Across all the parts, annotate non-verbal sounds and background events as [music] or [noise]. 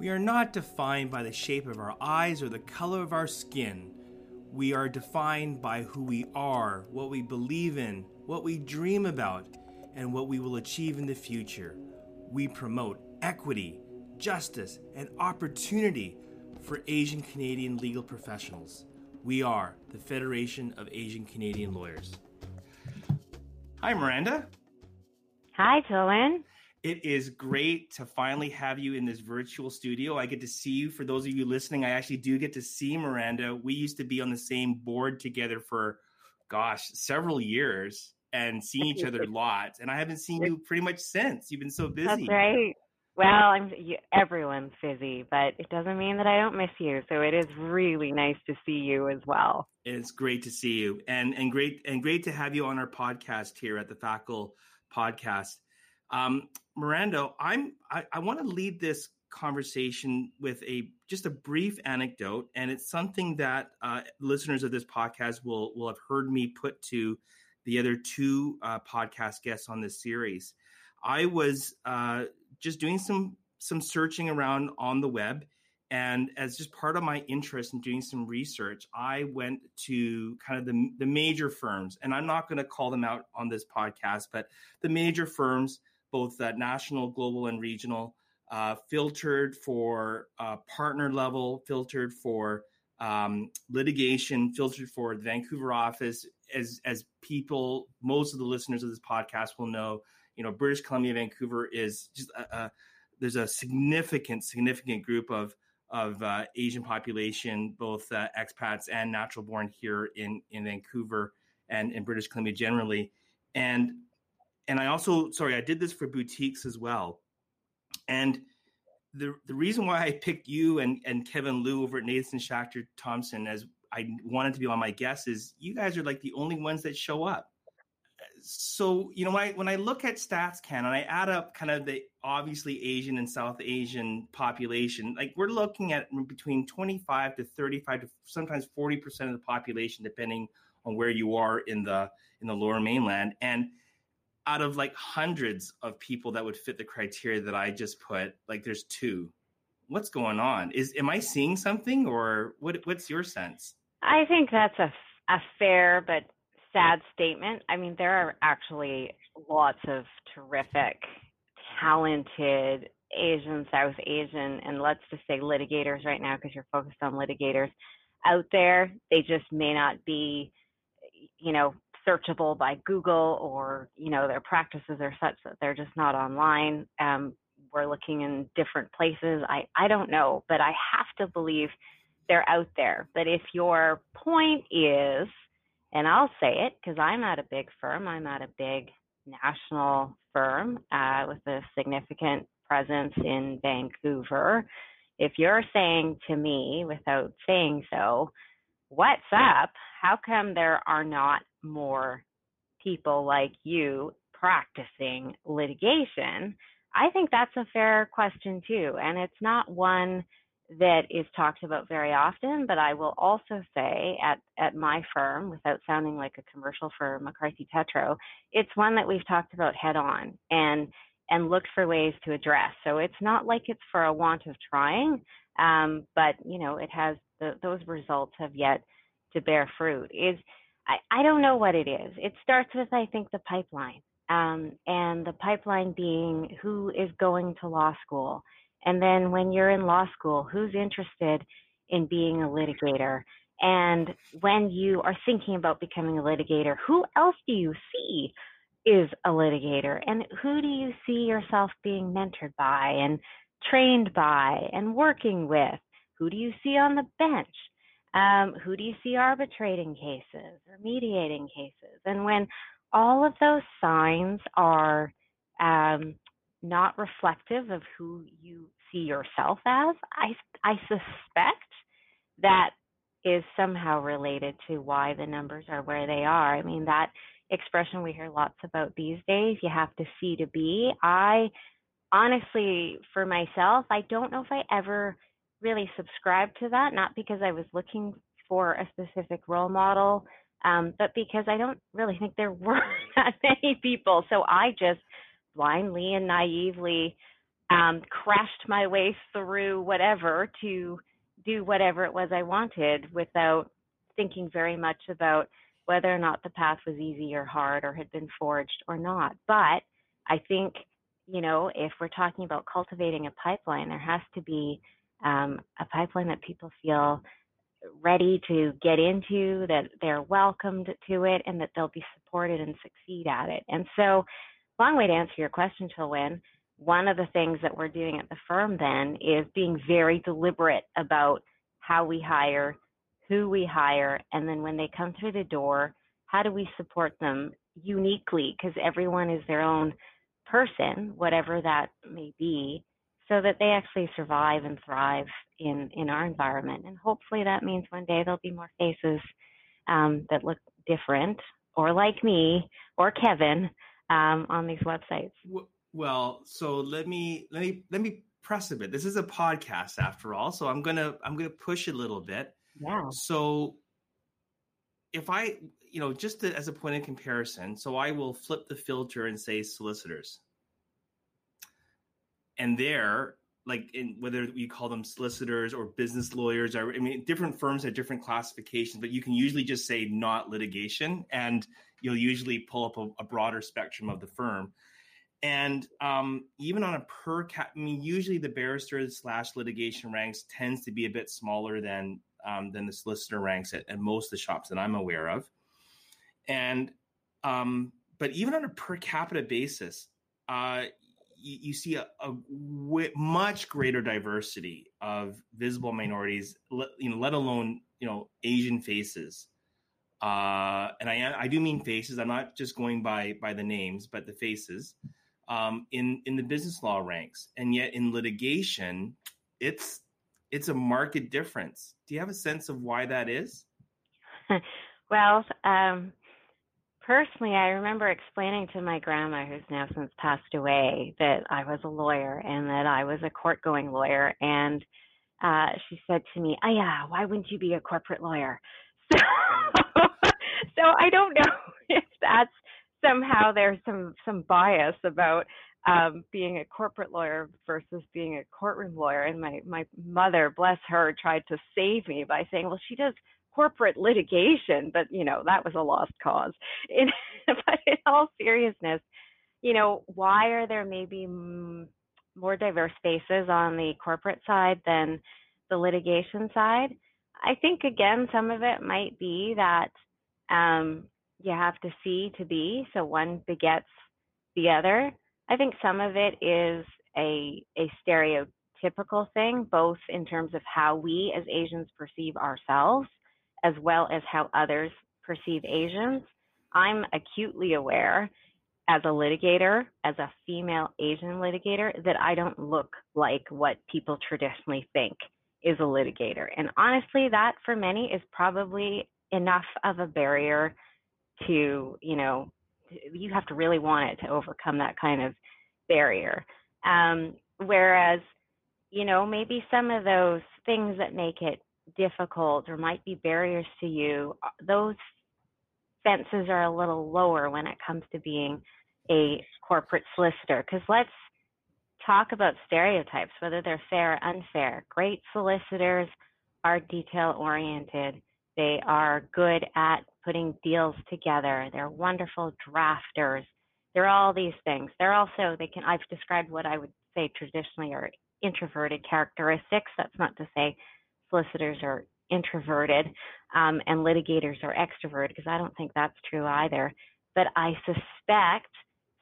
We are not defined by the shape of our eyes or the color of our skin. We are defined by who we are, what we believe in, what we dream about, and what we will achieve in the future. We promote equity, justice, and opportunity for Asian Canadian legal professionals. We are the Federation of Asian Canadian Lawyers. Hi, Miranda. Hi, Dylan. It is great to finally have you in this virtual studio. I get to see you. For those of you listening, I actually do get to see Miranda. We used to be on the same board together for, gosh, several years and seeing each other [laughs] lots. And I haven't seen you pretty much since. You've been so busy. That's right. Well, I'm everyone's busy, but it doesn't mean that I don't miss you. So it is really nice to see you as well. It's great to see you, and and great and great to have you on our podcast here at the FACL Podcast. Um, Miranda, I'm I, I want to lead this conversation with a just a brief anecdote, and it's something that uh, listeners of this podcast will will have heard me put to the other two uh, podcast guests on this series. I was uh, just doing some some searching around on the web, and as just part of my interest in doing some research, I went to kind of the the major firms, and I'm not going to call them out on this podcast, but the major firms both uh, national, global, and regional, uh, filtered for uh, partner level, filtered for um, litigation, filtered for the Vancouver office. As as people, most of the listeners of this podcast will know, you know, British Columbia, Vancouver is just a, a, there's a significant, significant group of of uh, Asian population, both uh, expats and natural born here in in Vancouver and in British Columbia generally. And and I also sorry, I did this for boutiques as well. And the the reason why I picked you and and Kevin Liu over at Nathanson Schachter Thompson as I wanted to be on my guest is you guys are like the only ones that show up. So you know when I when I look at StatsCan and I add up kind of the obviously Asian and South Asian population, like we're looking at between twenty five to thirty five to sometimes forty percent of the population, depending on where you are in the in the Lower Mainland, and out of like hundreds of people that would fit the criteria that I just put, like there's two. What's going on? Is am I seeing something, or what? What's your sense? I think that's a a fair but sad statement. I mean, there are actually lots of terrific, talented Asian, South Asian, and let's just say litigators right now because you're focused on litigators out there. They just may not be, you know, searchable by Google or, you know, their practices are such that they're just not online. Um, we're looking in different places. I, I don't know, but I have to believe they're out there. But if your point is, and I'll say it because I'm at a big firm, I'm at a big national firm uh, with a significant presence in Vancouver. If you're saying to me, without saying so, what's up? How come there are not more people like you practicing litigation? I think that's a fair question too. And it's not one that is talked about very often, but I will also say at, at my firm, without sounding like a commercial for McCarthy Tétrault, it's one that we've talked about head on and and looked for ways to address. So it's not like it's for a want of trying, um, but you know it has the, those results have yet to bear fruit. Is I, I don't know what it is. It starts with, I think, the pipeline. Um, and the pipeline being who is going to law school. And then when you're in law school, who's interested in being a litigator? And when you are thinking about becoming a litigator, who else do you see is a litigator? And who do you see yourself being mentored by and trained by and working with? Who do you see on the bench? Um, who do you see arbitrating cases or mediating cases? And when all of those signs are um, not reflective of who you see yourself as, I, I suspect that is somehow related to why the numbers are where they are. I mean, that expression we hear lots about these days, you have to see to be. I honestly, for myself, I don't know if I ever really subscribe to that, not because I was looking for a specific role model, um, but because I don't really think there [laughs] were that many people. So I just blindly and naively um, crashed my way through whatever to do whatever it was I wanted without thinking very much about whether or not the path was easy or hard or had been forged or not. But I think, you know, if we're talking about cultivating a pipeline, there has to be um, a pipeline that people feel ready to get into, that they're welcomed to it, and that they'll be supported and succeed at it. And so, long way to answer your question, Chilwin. One of the things that we're doing at the firm then is being very deliberate about how we hire, who we hire, and then when they come through the door, how do we support them uniquely? Because everyone is their own person, whatever that may be so that they actually survive and thrive in in our environment. And hopefully that means one day there'll be more faces um, that look different or like me or Kevin um, on these websites. Well, so let me let me let me press a bit. This is a podcast after all, so I'm gonna I'm gonna push a little bit. Yeah. So if I you know just to, as a point of comparison, so I will flip the filter and say solicitors and there like in whether you call them solicitors or business lawyers or i mean different firms have different classifications but you can usually just say not litigation and you'll usually pull up a, a broader spectrum of the firm. And um, even on a per cap i mean usually the barrister slash litigation ranks tends to be a bit smaller than um, than the solicitor ranks at, at, most of the shops that i'm aware of. And um, but even on a per capita basis uh, you, you see a, a w- much greater diversity of visible minorities, you know, let alone you know Asian faces. Uh, and I I do mean faces. I'm not just going by by the names, but the faces um, in in the business law ranks. And yet in litigation, it's it's a market difference. Do you have a sense of why that is? [laughs] well, um, personally, I remember explaining to my grandma, who's now since passed away, that I was a lawyer and that I was a court going lawyer. And uh, she said to me, Oh, yeah, why wouldn't you be a corporate lawyer? So, [laughs] so I don't know [laughs] if that's somehow there's some, some bias about um, being a corporate lawyer versus being a courtroom lawyer. And my, my mother, bless her, tried to save me by saying, Well, she does corporate litigation, but you know that was a lost cause. In, [laughs] but in all seriousness, you know why are there maybe more diverse faces on the corporate side than the litigation side? I think again some of it might be that um, you have to see to be, so one begets the other. I think some of it is a a stereotypical thing, both in terms of how we as Asians perceive ourselves as well as how others perceive Asians. I'm acutely aware as a litigator, as a female Asian litigator, that I don't look like what people traditionally think is a litigator. And honestly, that for many is probably enough of a barrier to, you know, you have to really want it to overcome that kind of barrier. Um, whereas, you know, maybe some of those things that make it difficult or might be barriers to you, uh, those fences are a little lower when it comes to being a corporate solicitor. Because let's talk about stereotypes, whether they're fair or unfair. Great solicitors are detail oriented. They are good at putting deals together. They're wonderful drafters. They're all these things. They're also, they can, I've described what I would say traditionally are introverted characteristics. That's not to say solicitors are introverted um, and litigators are extroverted, because I don't think that's true either. But I suspect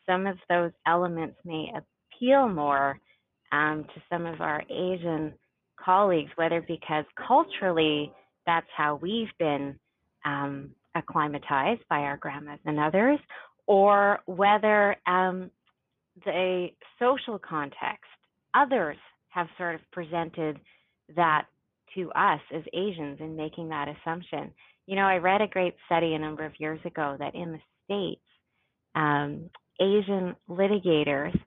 some of those elements may appeal more um, to some of our Asian colleagues, whether because culturally that's how we've been um, acclimatized by our grandmas and others, or whether um, the social context, others have sort of presented that to us as Asians in making that assumption. You know, I read a great study a number of years ago that in the States, um, Asian litigators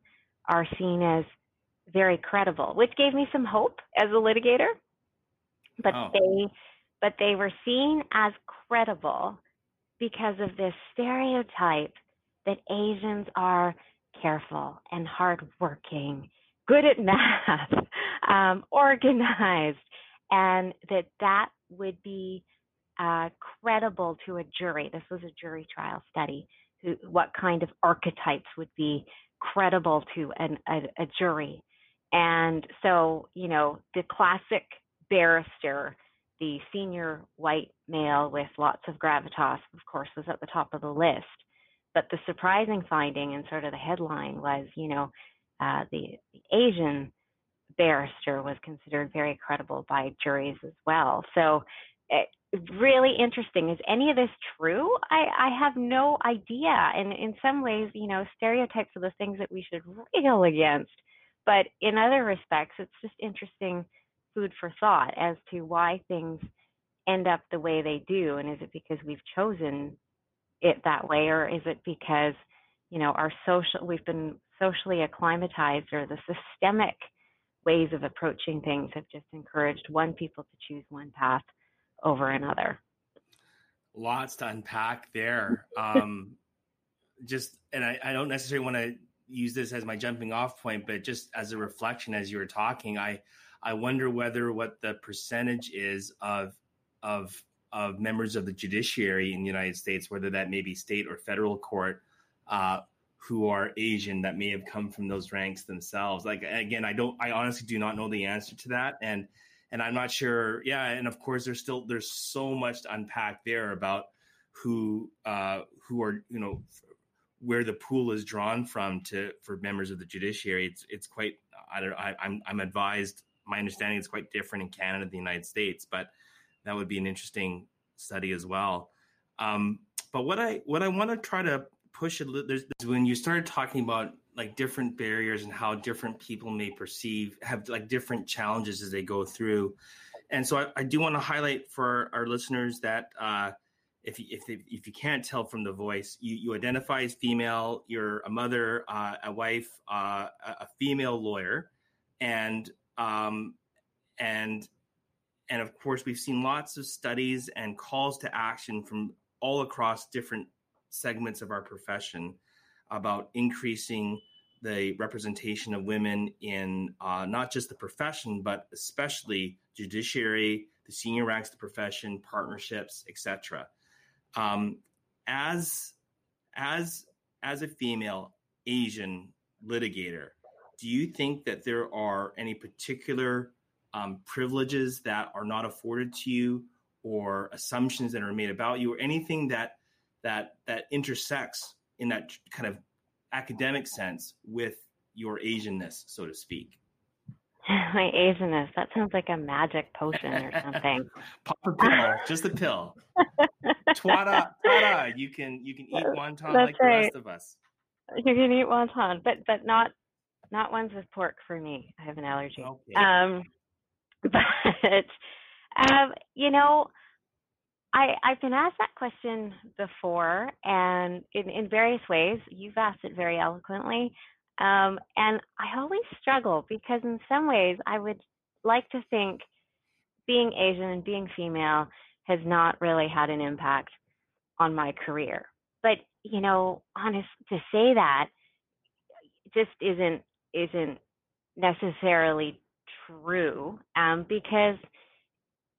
are seen as very credible, which gave me some hope as a litigator. But oh. they but they were seen as credible because of this stereotype that Asians are careful and hardworking good at math, [laughs] um, organized, and that that would be uh, credible to a jury. This was a jury trial study. Who, what kind of archetypes would be credible to an, a, a jury? And so, you know, the classic barrister, the senior white male with lots of gravitas, of course, was at the top of the list. But the surprising finding and sort of the headline was, you know, uh, the, the Asian barrister was considered very credible by juries as well. So, it, eh, really interesting. Is any of this true? I, I have no idea. And in some ways, you know, stereotypes are the things that we should rail against. But in other respects, it's just interesting food for thought as to why things end up the way they do. And is it because we've chosen it that way, or is it because, you know, our social, we've been socially acclimatized, or the systemic ways of approaching things have just encouraged one people to choose one path over another? Lots to unpack there. [laughs] Um, just, and I, I don't necessarily want to use this as my jumping off point, but just as a reflection as you were talking, I I wonder whether what the percentage is of of of members of the judiciary in the United States, whether that may be state or federal court, uh, who are Asian that may have come from those ranks themselves. Like again, I don't, I honestly do not know the answer to that, and and I'm not sure. Yeah, and of course, there's still there's so much to unpack there about who uh, who are you know where the pool is drawn from to for members of the judiciary. It's it's quite. I don't. I, I'm I'm advised my understanding is quite different in Canada and the United States, but that would be an interesting study as well. Um, but what I what I want to try to push a little there's when you started talking about like different barriers and how different people may perceive have like different challenges as they go through. And so I, I do want to highlight for our listeners that uh, if you, if if you can't tell from the voice, you, you identify as female. You're a mother, uh, a wife, uh, a female lawyer, and um, and and of course, we've seen lots of studies and calls to action from all across different segments of our profession about increasing the representation of women in uh, not just the profession, but especially judiciary, the senior ranks the profession, partnerships, etc. Um, as as as a female Asian litigator, do you think that there are any particular um, privileges that are not afforded to you or assumptions that are made about you or anything that that that intersects in that kind of academic sense with your asianness so to speak [laughs] my asianness that sounds like a magic potion or something [laughs] pop a pill just a pill [laughs] twada twada you can you can eat wonton That's like right. the rest of us you can eat wonton but but not not ones with pork for me. I have an allergy. Okay. Um, but um, you know, I I've been asked that question before, and in in various ways. You've asked it very eloquently, um, and I always struggle because in some ways I would like to think being Asian and being female has not really had an impact on my career. But you know, honest to say that just isn't isn't necessarily true um, because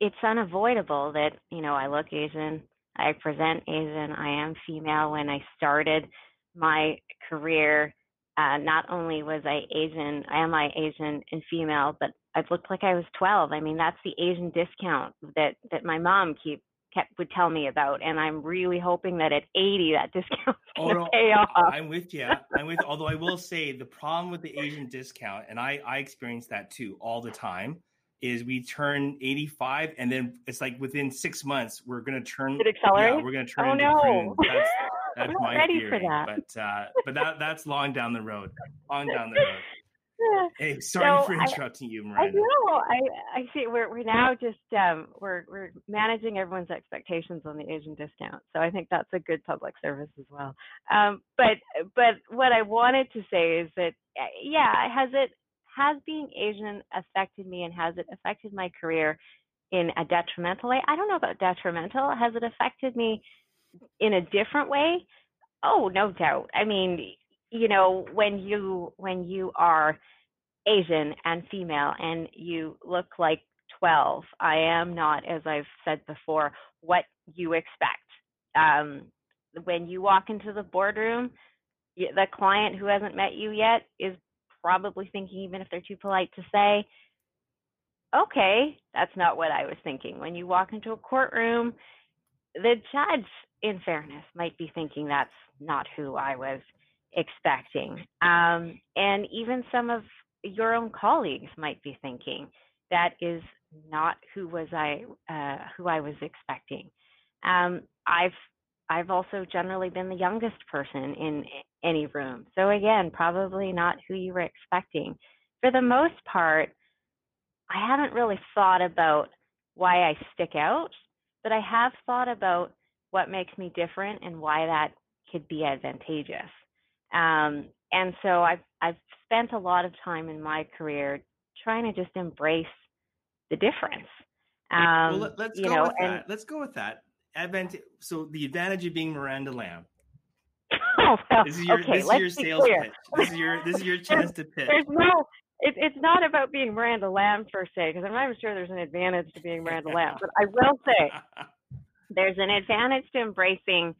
it's unavoidable that you know I look Asian, I present Asian, I am female. When I started my career, uh, not only was I Asian, I am I Asian and female, but I looked like I was 12. I mean, that's the Asian discount that that my mom keep kept would tell me about, and I'm really hoping that at 80 that discount oh, no, pay off. I'm with you. I'm with. Although I will say the problem with the Asian discount, and I I experience that too all the time, is we turn 85 and then it's like within six months we're going to turn. It accelerate. Yeah, we're going to turn. Oh no. That's, [laughs] that's I'm my ready theory. for that. But uh, but that that's long down the road. Long down the road. [laughs] Hey, sorry so for interrupting I, you, Miranda. I know. I I see. We're we're now just um we're we're managing everyone's expectations on the Asian discount. So I think that's a good public service as well. Um, but but what I wanted to say is that yeah, has it has being Asian affected me and has it affected my career in a detrimental way? I don't know about detrimental. Has it affected me in a different way? Oh, no doubt. I mean, you know, when you when you are Asian and female and you look like 12. I am not, as I've said before, what you expect. Um, when you walk into the boardroom, the client who hasn't met you yet is probably thinking, even if they're too polite to say, okay, that's not what I was thinking. When you walk into a courtroom, the judge, in fairness, might be thinking that's not who I was expecting. Um, and even some of your own colleagues might be thinking that is not who was I uh, who I was expecting. Um, I've I've also generally been the youngest person in any room, so again, probably not who you were expecting. For the most part, I haven't really thought about why I stick out, but I have thought about what makes me different and why that could be advantageous. Um, and so I've I've spent a lot of time in my career trying to just embrace the difference. Um, well, let, us go know, with and, that. Let's go with that. Advent. So the advantage of being Miranda Lamb. Oh, well, [laughs] this is your, okay, this is your sales clear. pitch. This is your this is your [laughs] chance to pitch. There's no. It, it's not about being Miranda Lamb per se, because I'm not even sure there's an advantage to being Miranda Lamb. But I will say [laughs] there's an advantage to embracing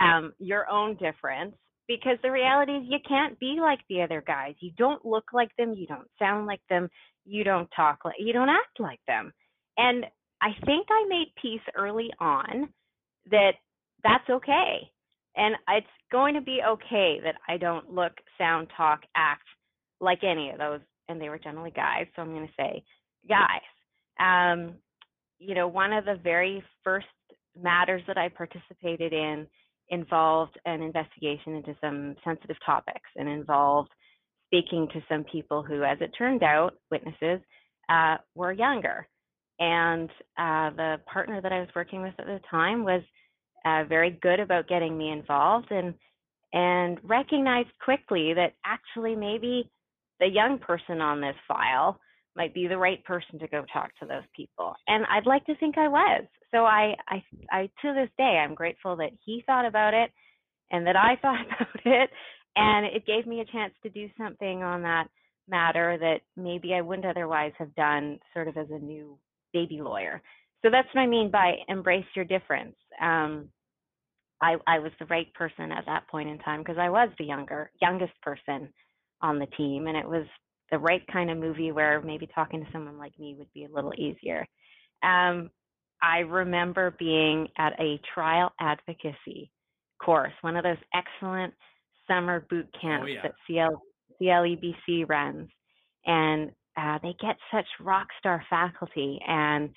um, your own difference because the reality is you can't be like the other guys. You don't look like them, you don't sound like them, you don't talk like you don't act like them. And I think I made peace early on that that's okay. And it's going to be okay that I don't look, sound, talk, act like any of those. And they were generally guys, so I'm going to say guys. Um, you know, one of the very first matters that I participated in involved an investigation into some sensitive topics and involved speaking to some people who, as it turned out, witnesses, uh, were younger. And uh, the partner that I was working with at the time was uh, very good about getting me involved and and recognized quickly that actually maybe the young person on this file might be the right person to go talk to those people. And I'd like to think I was. So I, I, I to this day, I'm grateful that he thought about it and that I [laughs] thought about it. And it gave me a chance to do something on that matter that maybe I wouldn't otherwise have done sort of as a new baby lawyer. So that's what I mean by embrace your difference. Um, I, I was the right person at that point in time because I was the younger, youngest person on the team, and it was the right kind of movie where maybe talking to someone like me would be a little easier. Um, I remember being at a trial advocacy course, one of those excellent summer boot oh, camps oh, yeah. that CL, CLEBC runs. And uh, they get such rock star faculty. And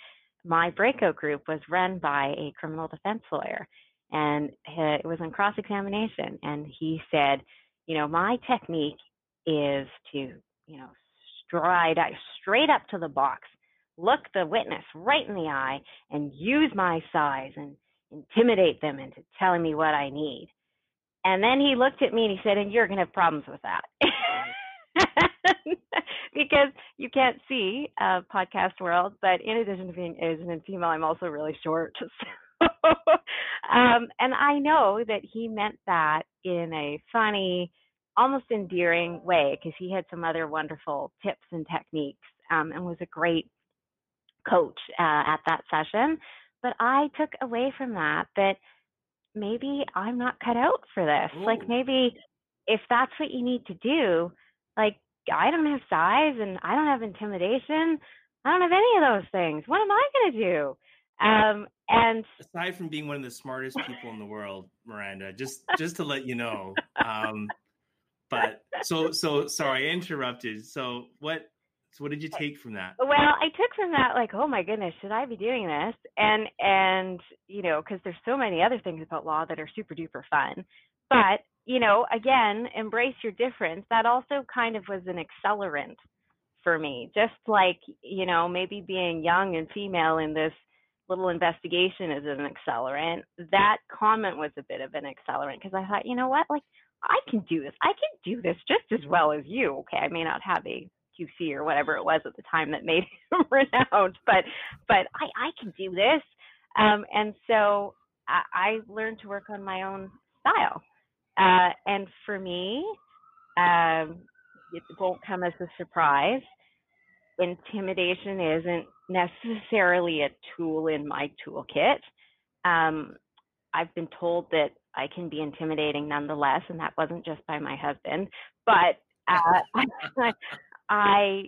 my breakout group was run by a criminal defense lawyer. And it was in cross examination. And he said, you know, my technique is to you know, stride straight up to the box, look the witness right in the eye, and use my size and intimidate them into telling me what I need. And then he looked at me and he said, And you're going to have problems with that. [laughs] [laughs] because you can't see uh, podcast world, but in addition to being Asian and female, I'm also really short. [laughs] um, and I know that he meant that in a funny, almost endearing way because he had some other wonderful tips and techniques um, and was a great coach uh, at that session. But I took away from that that maybe I'm not cut out for this. Ooh. Like maybe if that's what you need to do, like I don't have size and I don't have intimidation. I don't have any of those things. What am I going to do? Um, and aside from being one of the smartest people in the world, Miranda, just [laughs] just to let you know, um, but so so sorry, I interrupted. So what so what did you take from that? Well, I took from that like, oh my goodness, should I be doing this? And and you know, because there's so many other things about law that are super duper fun. But you know, again, embrace your difference. That also kind of was an accelerant for me. Just like you know, maybe being young and female in this little investigation is an accelerant. That comment was a bit of an accelerant because I thought, you know what, like I can do this. I can do this just as well as you. Okay, I may not have a QC or whatever it was at the time that made [laughs] him renowned, but but I I can do this. Um, and so I, I learned to work on my own style. Uh, and for me, um, it won't come as a surprise. Intimidation isn't necessarily a tool in my toolkit. Um, I've been told that I can be intimidating nonetheless, and that wasn't just by my husband. But uh, [laughs] I, I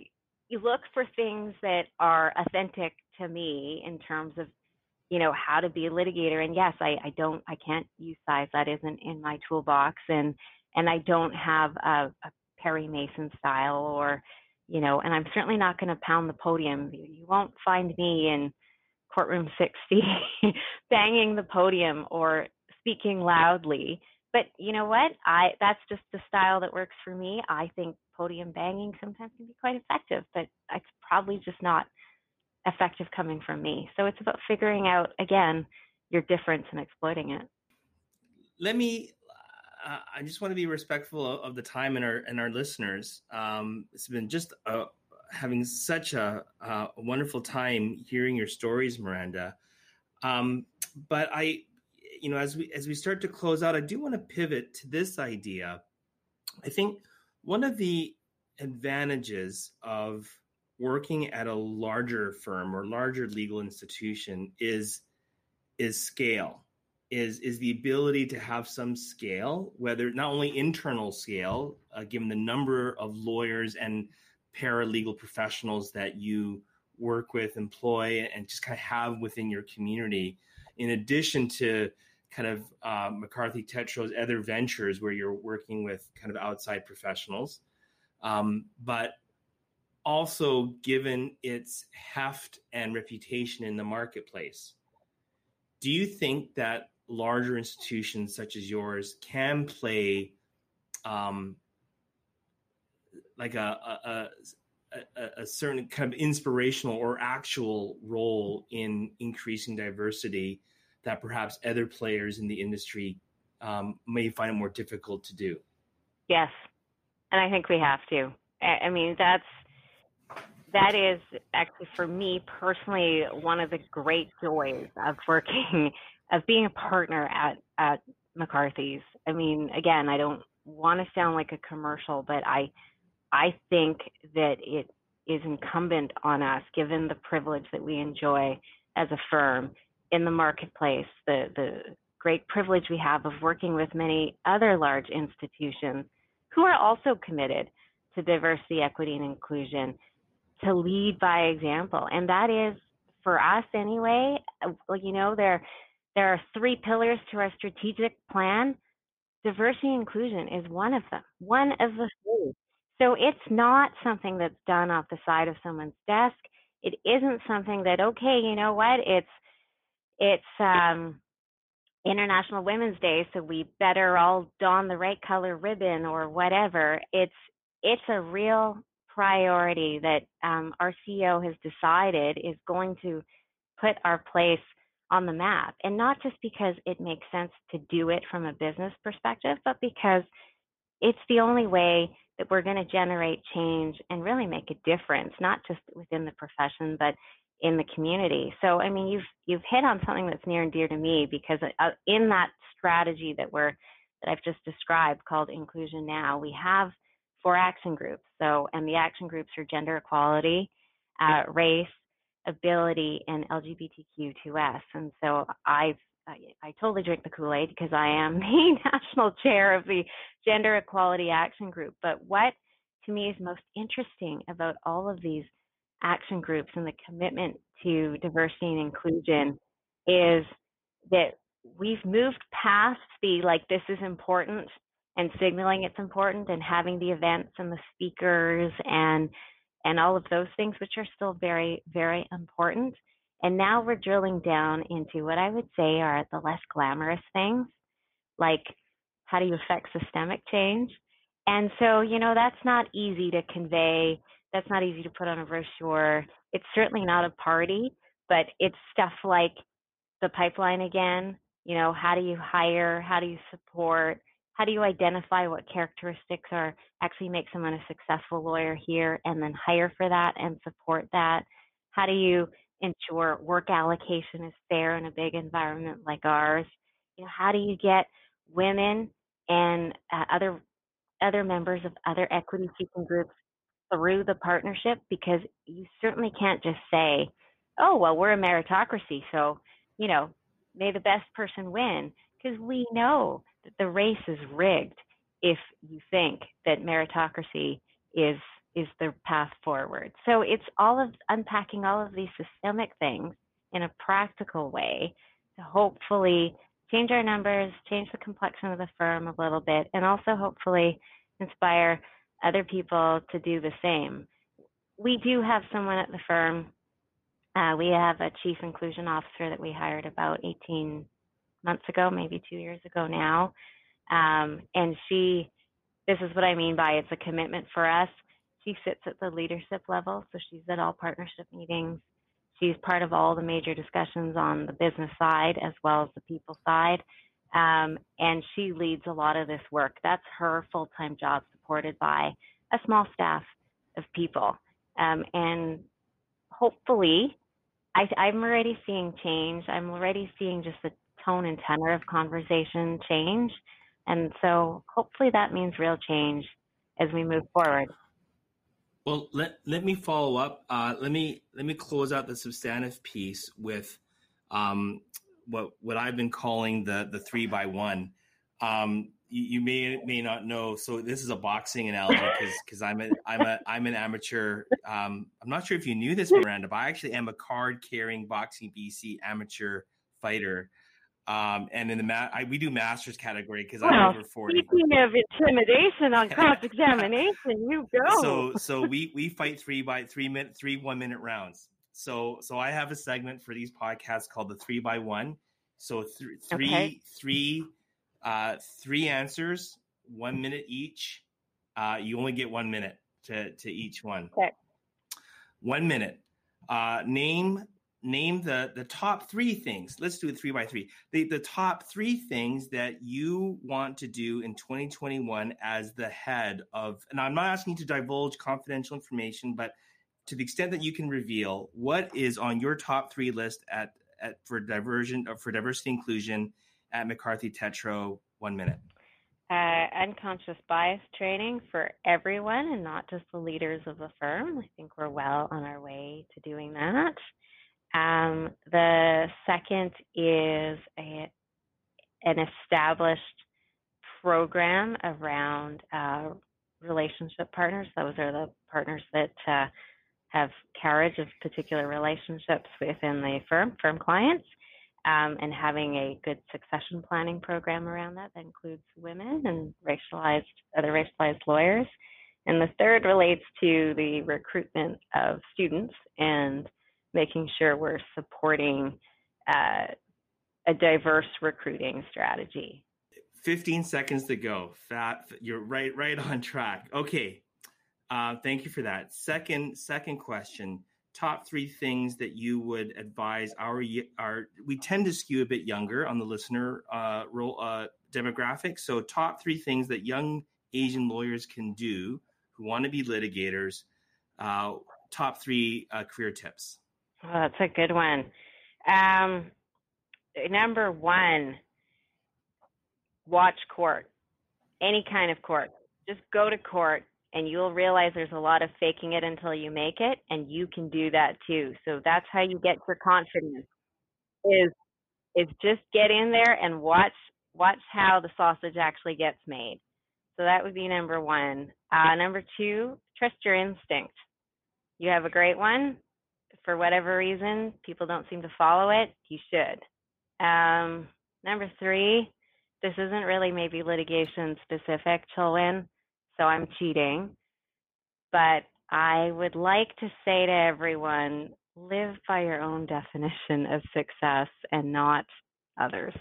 look for things that are authentic to me in terms of, you know, how to be a litigator. And yes, I, I don't, I can't use size that isn't in my toolbox, and and I don't have a, a Perry Mason style or, you know, and I'm certainly not going to pound the podium. You won't find me in courtroom 60 [laughs] banging the podium or speaking loudly. But you know what? I that's just the style that works for me. I think podium banging sometimes can be quite effective, but it's probably just not effective coming from me. So it's about figuring out again your difference and exploiting it. Let me uh, I just want to be respectful of, of, the time and our and our listeners. Um, it's been just a, having such a, a, wonderful time hearing your stories, Miranda. Um, but I, you know, as we as we start to close out, I do want to pivot to this idea. I think one of the advantages of working at a larger firm or larger legal institution is is scale is is the ability to have some scale whether not only internal scale uh, given the number of lawyers and paralegal professionals that you work with, employ, and just kind of have within your community, in addition to kind of uh, McCarthy Tétrault's other ventures where you're working with kind of outside professionals. Um, but also given its heft and reputation in the marketplace. Do you think that larger institutions such as yours can play um, like a, a, a, a, certain kind of inspirational or actual role in increasing diversity that perhaps other players in the industry um, may find it more difficult to do. Yes, and I think we have to. I mean, that's that is actually for me personally one of the great joys of working [laughs] of being a partner at at McCarthy's. I mean, again, I don't want to sound like a commercial, but I I think that it is incumbent on us, given the privilege that we enjoy as a firm in the marketplace, the, the great privilege we have of working with many other large institutions who are also committed to diversity, equity, and inclusion, to lead by example. And that is, for us anyway, you know, there, there are three pillars to our strategic plan. Diversity inclusion is one of them, one of the three. So it's not something that's done off the side of someone's desk. It isn't something that okay, you know what? It's it's um International Women's Day, so we better all don the right color ribbon or whatever. It's it's a real priority that um, our CEO has decided is going to put our place on the map, and not just because it makes sense to do it from a business perspective, but because it's the only way that we're going to generate change and really make a difference, not just within the profession, but in the community. So, I mean, you've you've hit on something that's near and dear to me because uh, in that strategy that we're that I've just described called Inclusion Now, we have four action groups. So, and the action groups are gender equality, uh, race, ability, and LGBTQ2S. And so, I've I, I totally drink the Kool Aid because I am [laughs] the national chair of the Gender Equality Action Group. But what to me is most interesting about all of these action groups and the commitment to diversity and inclusion is that we've moved past the like this is important and signaling it's important and having the events and the speakers and and all of those things which are still very very important and now we're drilling down into what I would say are the less glamorous things, like how do you affect systemic change? And so, you know, that's not easy to convey. That's not easy to put on a brochure. It's certainly not a party, but it's stuff like the pipeline again. You know, how do you hire? How do you support? How do you identify what characteristics are actually make someone a successful lawyer here and then hire for that and support that? How do you ensure work allocation is fair in a big environment like ours? You know, how do you get women and uh, other other members of other equity seeking groups through the partnership because you certainly can't just say, oh, well, we're a meritocracy, so, you know, may the best person win, because we know the race is rigged if you think that meritocracy is is the path forward. So it's all of unpacking all of these systemic things in a practical way to hopefully change our numbers, change the complexion of the firm a little bit, and also hopefully inspire other people to do the same. We do have someone at the firm. Uh, we have a chief inclusion officer that we hired about 18 months ago, maybe two years ago now. Um, and she, this is what I mean by it's a commitment for us. She sits at the leadership level, so she's at all partnership meetings. She's part of all the major discussions on the business side as well as the people side. Um, and she leads a lot of this work. That's her full time job, supported by a small staff of people. Um, and hopefully, I, I'm already seeing change. I'm already seeing just the tone and tenor of conversation change. And so hopefully that means real change as we move forward. Well, let, let me follow up. Uh, let me let me close out the substantive piece with um, what what I've been calling the the three by one. Um, you, you, may may not know. So this is a boxing analogy because I'm a I'm a I'm an amateur. Um, I'm not sure if you knew this, Miranda, but I actually am a card carrying boxing BC amateur fighter. Um, and in the ma- I, we do masters category because well, I'm over forty. Speaking of intimidation on [laughs] cross examination, you go. So so we we fight three by three minute three one minute rounds. So so I have a segment for these podcasts called the three by one. So th- three okay. three uh, three answers, one minute each. Uh, you only get one minute to to each one. Okay. One minute. Uh, name name the the top three things. Let's do it three by three. The the top three things that you want to do in 2021 as the head of. And I'm not asking you to divulge confidential information, but to the extent that you can reveal, what is on your top three list at at for diversion uh, for diversity inclusion at McCarthy Tétrault? One minute. Uh, unconscious bias training for everyone and not just the leaders of the firm. I think we're well on our way to doing that. Um, the second is a, an established program around uh, relationship partners. Those are the partners that uh, have carriage of particular relationships within the firm, firm clients, um, and having a good succession planning program around that that includes women and racialized other racialized lawyers. And the third relates to the recruitment of students and making sure we're supporting uh, a diverse recruiting strategy. 15 seconds to go. Fat, you're right, right on track. Okay. Uh, thank you for that. Second, second question. Top three things that you would advise our our we tend to skew a bit younger on the listener uh, role uh, demographic. So, top three things that young Asian lawyers can do who want to be litigators. Uh, top three uh, career tips. Oh, that's a good one. Um, number one, watch court, any kind of court. Just go to court and you'll realize there's a lot of faking it until you make it and you can do that too. So that's how you get your confidence is is just get in there and watch watch how the sausage actually gets made. So that would be number 1. Uh, number 2, trust your instinct. You have a great one, for whatever reason people don't seem to follow it, you should. Um, number three, this isn't really maybe litigation specific, Chilwin, so I'm cheating. But I would like to say to everyone live by your own definition of success and not others.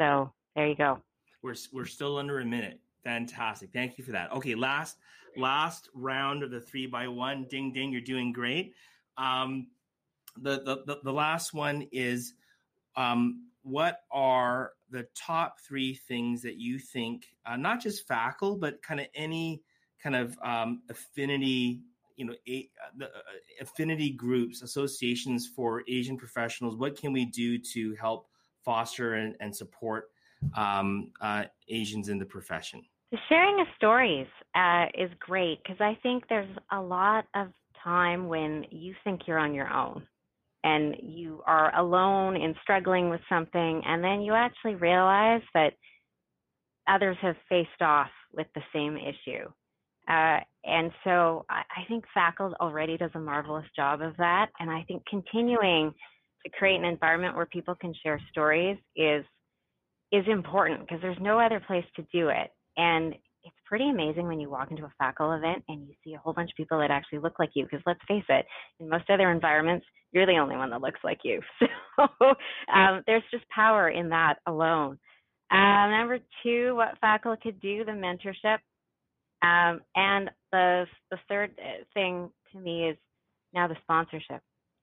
So there you go. We're, we're still under a minute. Fantastic. Thank you for that. Okay, last last round of the three by one. Ding ding, you're doing great. Um, the, the, the last one is um, what are the top three things that you think, uh, not just FACL, but kind of any kind of um, affinity, you know, a, the, uh, affinity groups, associations for Asian professionals? What can we do to help foster and, and support um, uh, Asians in the profession? The sharing of stories uh, is great because I think there's a lot of time when you think you're on your own and you are alone in struggling with something, and then you actually realize that others have faced off with the same issue. Uh, and so I, I think Faculty already does a marvelous job of that. And I think continuing to create an environment where people can share stories is is important because there's no other place to do it. And pretty amazing when you walk into a FACL event and you see a whole bunch of people that actually look like you. Because let's face it, in most other environments, you're the only one that looks like you. [laughs] So um, there's just power in that alone. Uh, number two, what FACL could do, the mentorship. Um, and the the third uh, thing to me is now the sponsorship,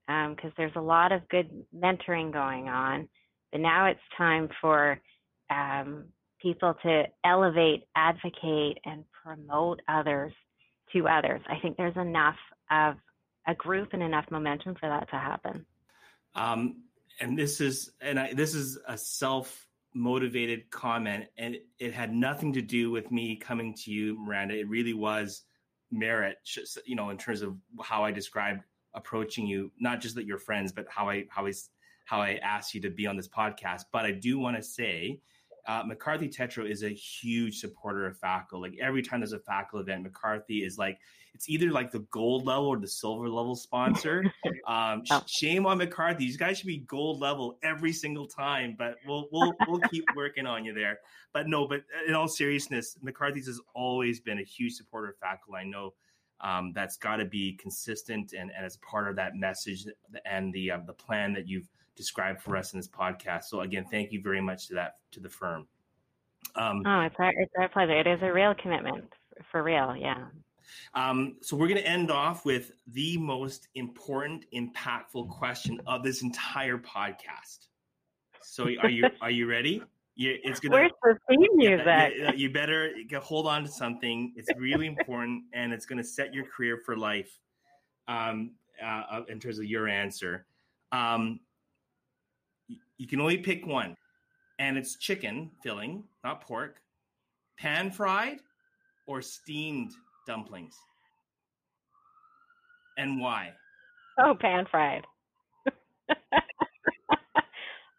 because um, there's a lot of good mentoring going on, but now it's time for um, people to elevate, advocate, and promote others to others. I think there's enough of a group and enough momentum for that to happen. Um, and this is and I, this is a self motivated comment and it had nothing to do with me coming to you miranda it really was merit you know in terms of how i described approaching you not just that you're friends but how i how i how i asked you to be on this podcast but i do want to say uh, McCarthy Tétrault is a huge supporter of FACL. Like every time there's a FACL event, McCarthy is like, it's either like the gold level or the silver level sponsor. [laughs] Um, oh. Shame on McCarthy. These guys should be gold level every single time, but we'll we'll we'll keep [laughs] working on you there. But no, but in all seriousness, McCarthy's has always been a huge supporter of FACL. I know um, that's got to be consistent and, and as part of that message and the uh, the plan that you've described for us in this podcast. So again, thank you very much to that to the firm. Um, oh, it's our it's our pleasure. It is a real commitment for real. Yeah. Um, so we're going to end off with the most important, impactful question of this entire podcast. So are you [laughs] are you ready? You, it's gonna. Where's the theme music? Yeah, you better hold on to something. It's really important, and it's going to set your career for life. Um, uh, in terms of your answer, um, you can only pick one, and it's chicken filling, not pork, pan fried, or steamed dumplings. And why? Oh, pan fried. [laughs]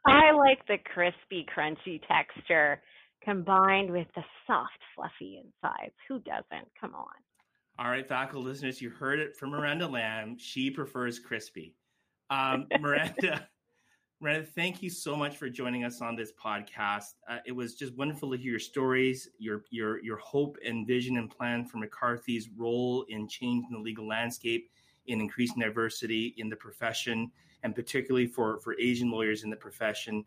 I like the crispy, crunchy texture combined with the soft, fluffy insides. Who doesn't? Come on. All right, FACL listeners, you heard it from Miranda Lam. She prefers crispy. Um, Miranda, [laughs] Miranda, thank you so much for joining us on this podcast. Uh, it was just wonderful to hear your stories, your your your hope and vision and plan for McCarthy's role in changing the legal landscape, in increasing diversity in the profession, and particularly for for Asian lawyers in the profession.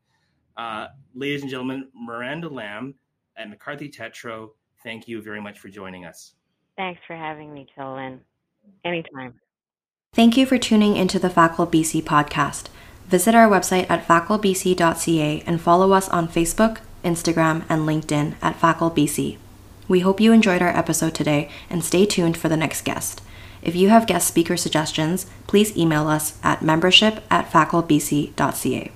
Uh, ladies and gentlemen, Miranda Lam at McCarthy Tétrault, thank you very much for joining us. Thanks for having me, Chilwin. Anytime. Thank you for tuning into the FACL BC podcast. Visit our website at faclbc.ca and follow us on Facebook, Instagram, and LinkedIn at FACLBC. We hope you enjoyed our episode today and stay tuned for the next guest. If you have guest speaker suggestions, please email us at membership at faclbc.ca.